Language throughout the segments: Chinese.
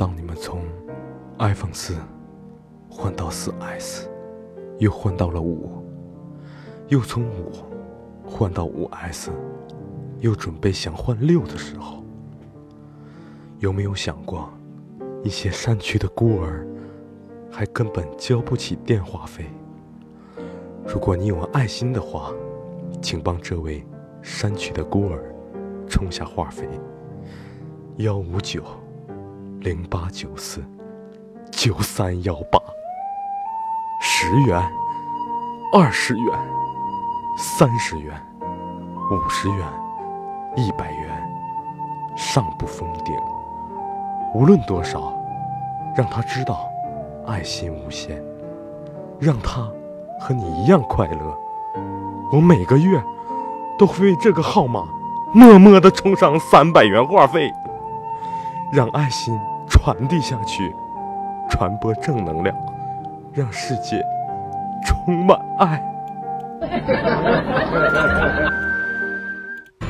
当你们从 iPhone 四换到四 S，又换到了五，又从五换到五 S，又准备想换六的时候，有没有想过，一些山区的孤儿还根本交不起电话费？如果你有爱心的话，请帮这位山区的孤儿充下话费：幺五九零八九四九三幺八，十元、二十元、三十元、五十元、一百元，上不封顶。无论多少，让他知道爱心无限，让他和你一样快乐。我每个月都会为这个号码默默的充上三百元话费，让爱心传递下去，传播正能量，让世界充满爱。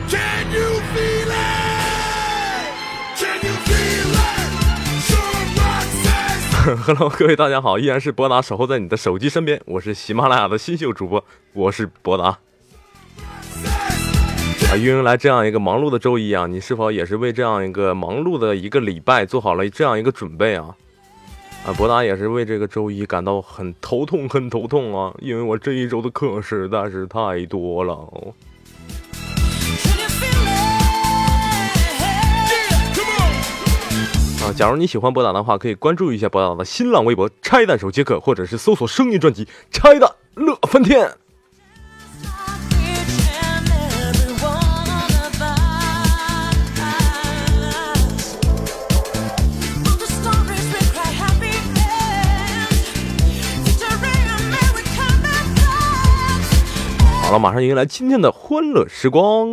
Can you feel it? Can you feel it? Hello，各位大家好，依然是博达守候在你的手机身边，我是喜马拉雅的新秀主播，我是博达。啊，迎来这样一个忙碌的周一啊，你是否也是为这样一个忙碌的一个礼拜做好了这样一个准备啊？啊，博达也是为这个周一感到很头痛，很头痛啊，因为我这一周的课实在是太多了。啊，假如你喜欢博达的话，可以关注一下博达的新浪微博“拆弹手接客”，或者是搜索声音专辑“拆弹乐翻天”。好了，马上迎来今天的欢乐时光。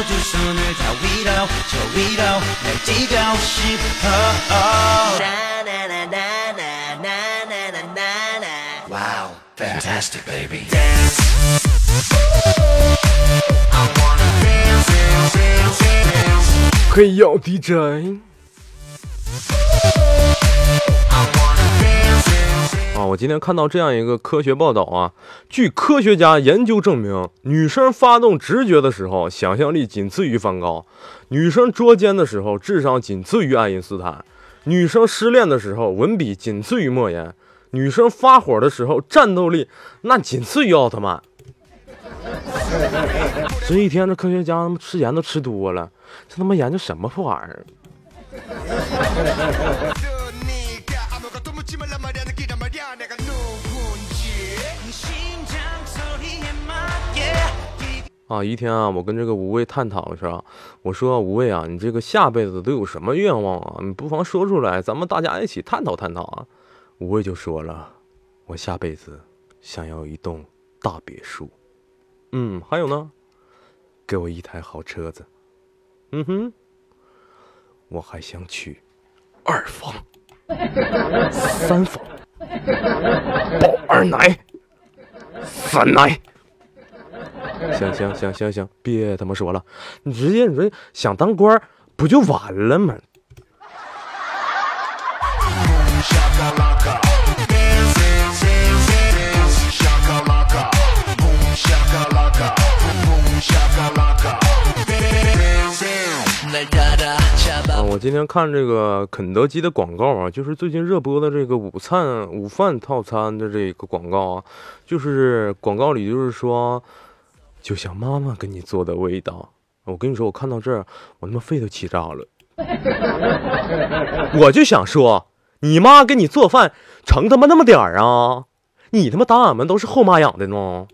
마주하고 두 손을 다 위로 저 위로 날 뛰고 싶어 나나나나나나나나나 Wow, fantastic baby Dance I wanna dance, dance, dance, dance 嘿呦，DJ， 我今天看到这样一个科学报道啊，据科学家研究证明，女生发动直觉的时候，想象力仅次于梵高；女生捉奸的时候，智商仅次于爱因斯坦；女生失恋的时候，文笔仅次于莫言；女生发火的时候，战斗力那仅次于奥特曼。这一天，这科学家他妈吃盐都吃多了，这他妈研究什么破玩意儿？啊，一天啊，我跟这个吴畏探讨是吧？我说吴畏啊，你这个下辈子都有什么愿望啊？你不妨说出来，咱们大家一起探讨探讨啊。吴畏就说了，我下辈子想要一栋大别墅，嗯，还有呢，给我一台好车子，嗯哼，我还想娶二房、三房、宝二奶、三奶。行行行行行，别他妈说了。你直接你说想当官不就完了吗？我今天看这个肯德基的广告啊，就是最近热播的这个午餐、午饭套餐的这个广告啊，就是广告里就是说。就像妈妈给你做的味道。我跟你说，我看到这儿，我他妈肺都气炸了。我就想说，你妈给你做饭成他妈那么点儿啊？你他妈当俺们都是后妈养的呢？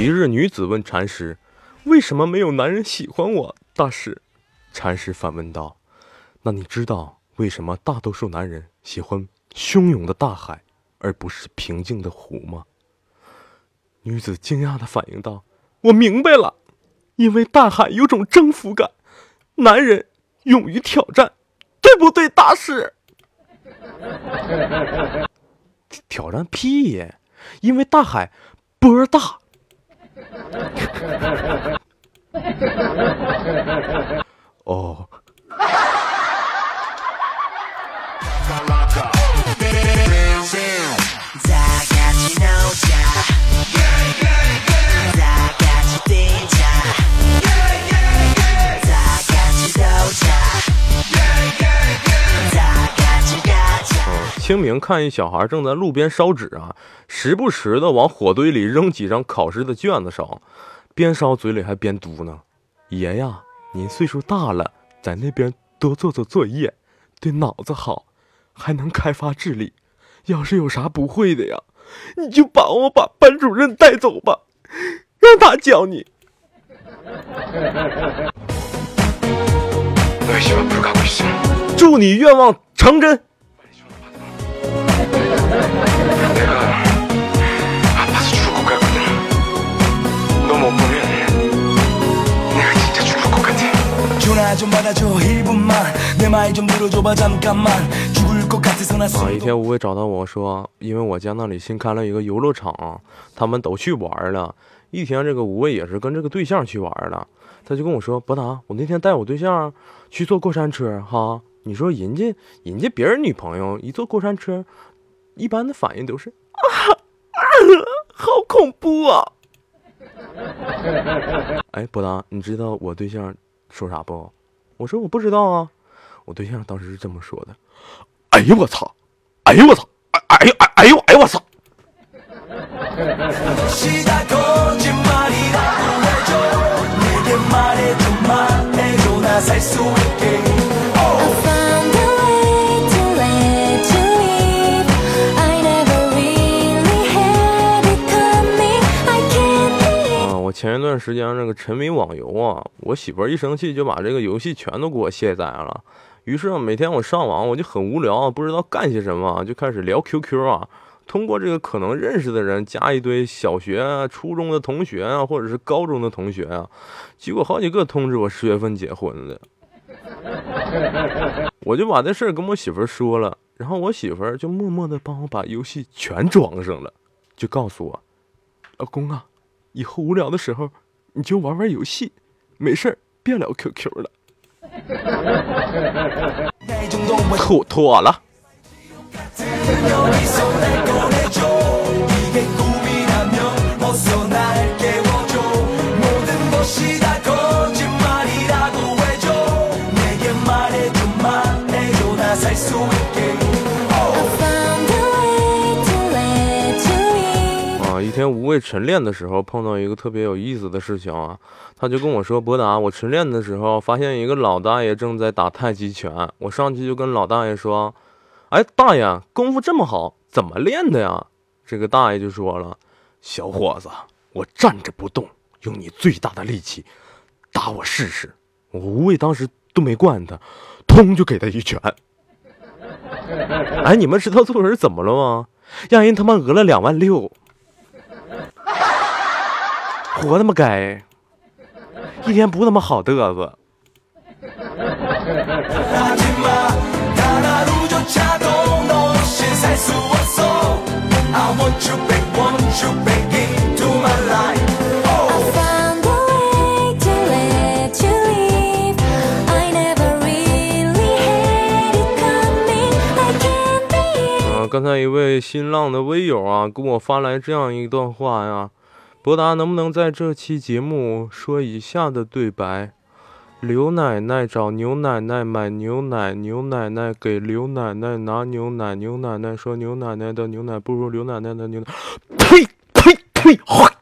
一日，女子问禅师：“为什么没有男人喜欢我？”大师，禅师反问道：“那你知道为什么大多数男人喜欢汹涌的大海，而不是平静的湖吗？”女子惊讶的反应道：“我明白了，因为大海有种征服感，男人勇于挑战，对不对，大师？” 挑战屁耶！因为大海波大。哦，清明看一小孩正在路边烧纸啊时不时的往火堆里扔几张考试的卷子烧边烧嘴里还边嘟囔爷呀您岁数大了在那边多做做作业对脑子好还能开发智力。要是有啥不会的呀你就帮我把班主任带走吧让他教你。祝你愿望成真。啊，一天吴伟找到我说，因为我家那里新开了一个游乐场，他们都去玩了。一天，这个吴伟也是跟这个对象去玩了，他就跟我说：“博达，我那天带我对象去坐过山车，哈，你说人家人家别人女朋友一坐过山车，一般的反应都是啊啊，好恐怖啊！” 哎，博达，你知道我对象说啥不？我说我不知道啊。我对象当时是这么说的：“哎呦我操！哎呦我操！哎哎呦哎哎呦哎呦我操！前一段时间这个沉迷网游啊，我媳妇儿一生气就把这个游戏全都给我卸载了。于是啊每天我上网我就很无聊，不知道干些什么，就开始聊 QQ 啊。通过这个可能认识的人加一堆小学啊、初中的同学啊，或者是高中的同学啊，结果好几个通知我十月份结婚的。我就把这事儿跟我媳妇儿说了，然后我媳妇儿就默默的帮我把游戏全装上了，就告诉我，老公啊，以后无聊的时候，你就玩玩游戏，没事儿别聊 QQ 了。妥了。天吴畏晨练的时候碰到一个特别有意思的事情啊，他就跟我说：“博达，我晨练的时候发现一个老大爷正在打太极拳，我上去就跟老大爷说：‘哎，大爷，功夫这么好，怎么练的呀？’这个大爷就说了：‘小伙子，我站着不动，用你最大的力气打我试试。’我无畏当时都没惯他，通就给他一拳。哎，你们知道这人怎么了吗？让人他妈讹了两万六。”活他妈该，一天不那么好嘚瑟。刚才一位新浪的微友啊，给我发来这样一段话呀、博达能不能在这期节目说以下的对白？刘奶奶找牛奶奶买牛奶，牛奶奶给刘奶奶拿牛奶，牛奶奶说牛奶奶的牛奶不如刘奶奶的牛奶。呸呸呸！呸呸！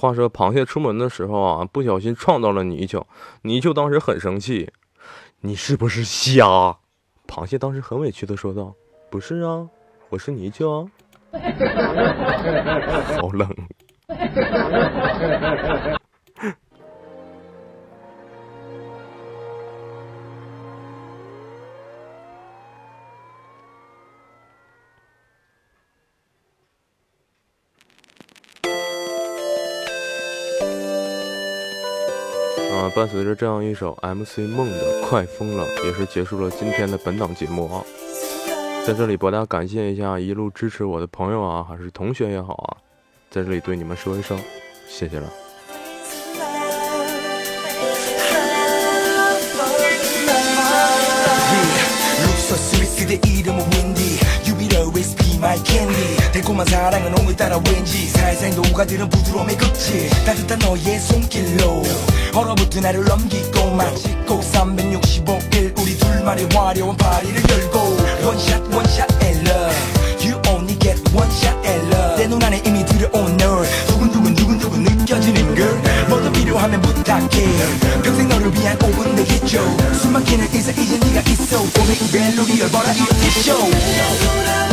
话说，螃蟹出门的时候啊，不小心撞到了泥鳅，泥鳅当时很生气，你是不是瞎？螃蟹当时很委屈的说道：“不是啊，我是泥鳅啊。”好冷。伴随着这样一首 MC 梦的《快疯了》，也是结束了今天的本档节目啊。在这里，博大感谢一下一路支持我的朋友啊，还是同学也好啊，在这里对你们说一声谢谢了。My candy. 달콤한 사랑은 오늘따라 왠지 살살 녹아드는 부드러움의 극치 따뜻한 너의 손길로 얼어붙은 나를 넘기고 마치 꼭 365일 우리 둘만의 화려한 파리를 열고 원샷 원샷 at love. You only get one shot at love. 내 눈 안에 이미 들어온 널. 두근두근 두근두근 느껴지는 걸 뭐든 필요하면 부탁해. 평생 너를 위한 5분 내게 줘 숨막히는 인사 이제 네가 있어. 오메 멜로디 열버라 이 티쇼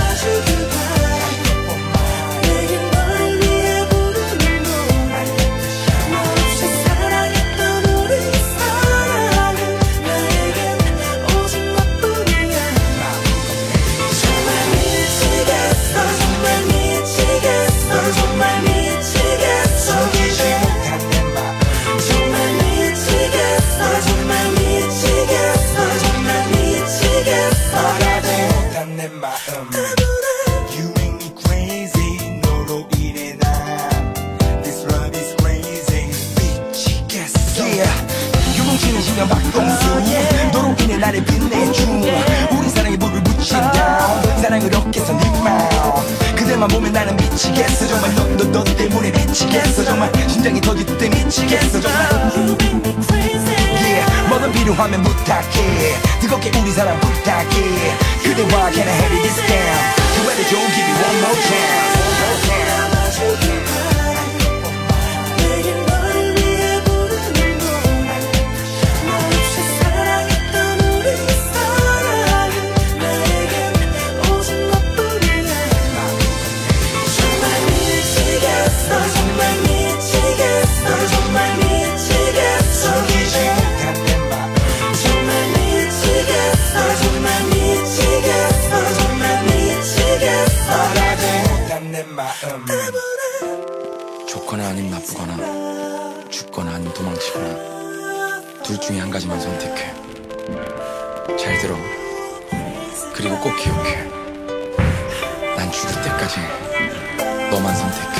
그대만 보면 나는 미치겠어 정말 너너 너 때문에 미치겠어 정말 심장이 터질 때 미치겠어 정말 yeah, 뭐든 필요하면 부탁해 뜨겁게 우리 사랑 부탁해 그대와 can I have this time 기회를 좀 give me one more chance 잘 들어. 그리고 꼭 기억해. 난 죽을 때까지 너만 선택해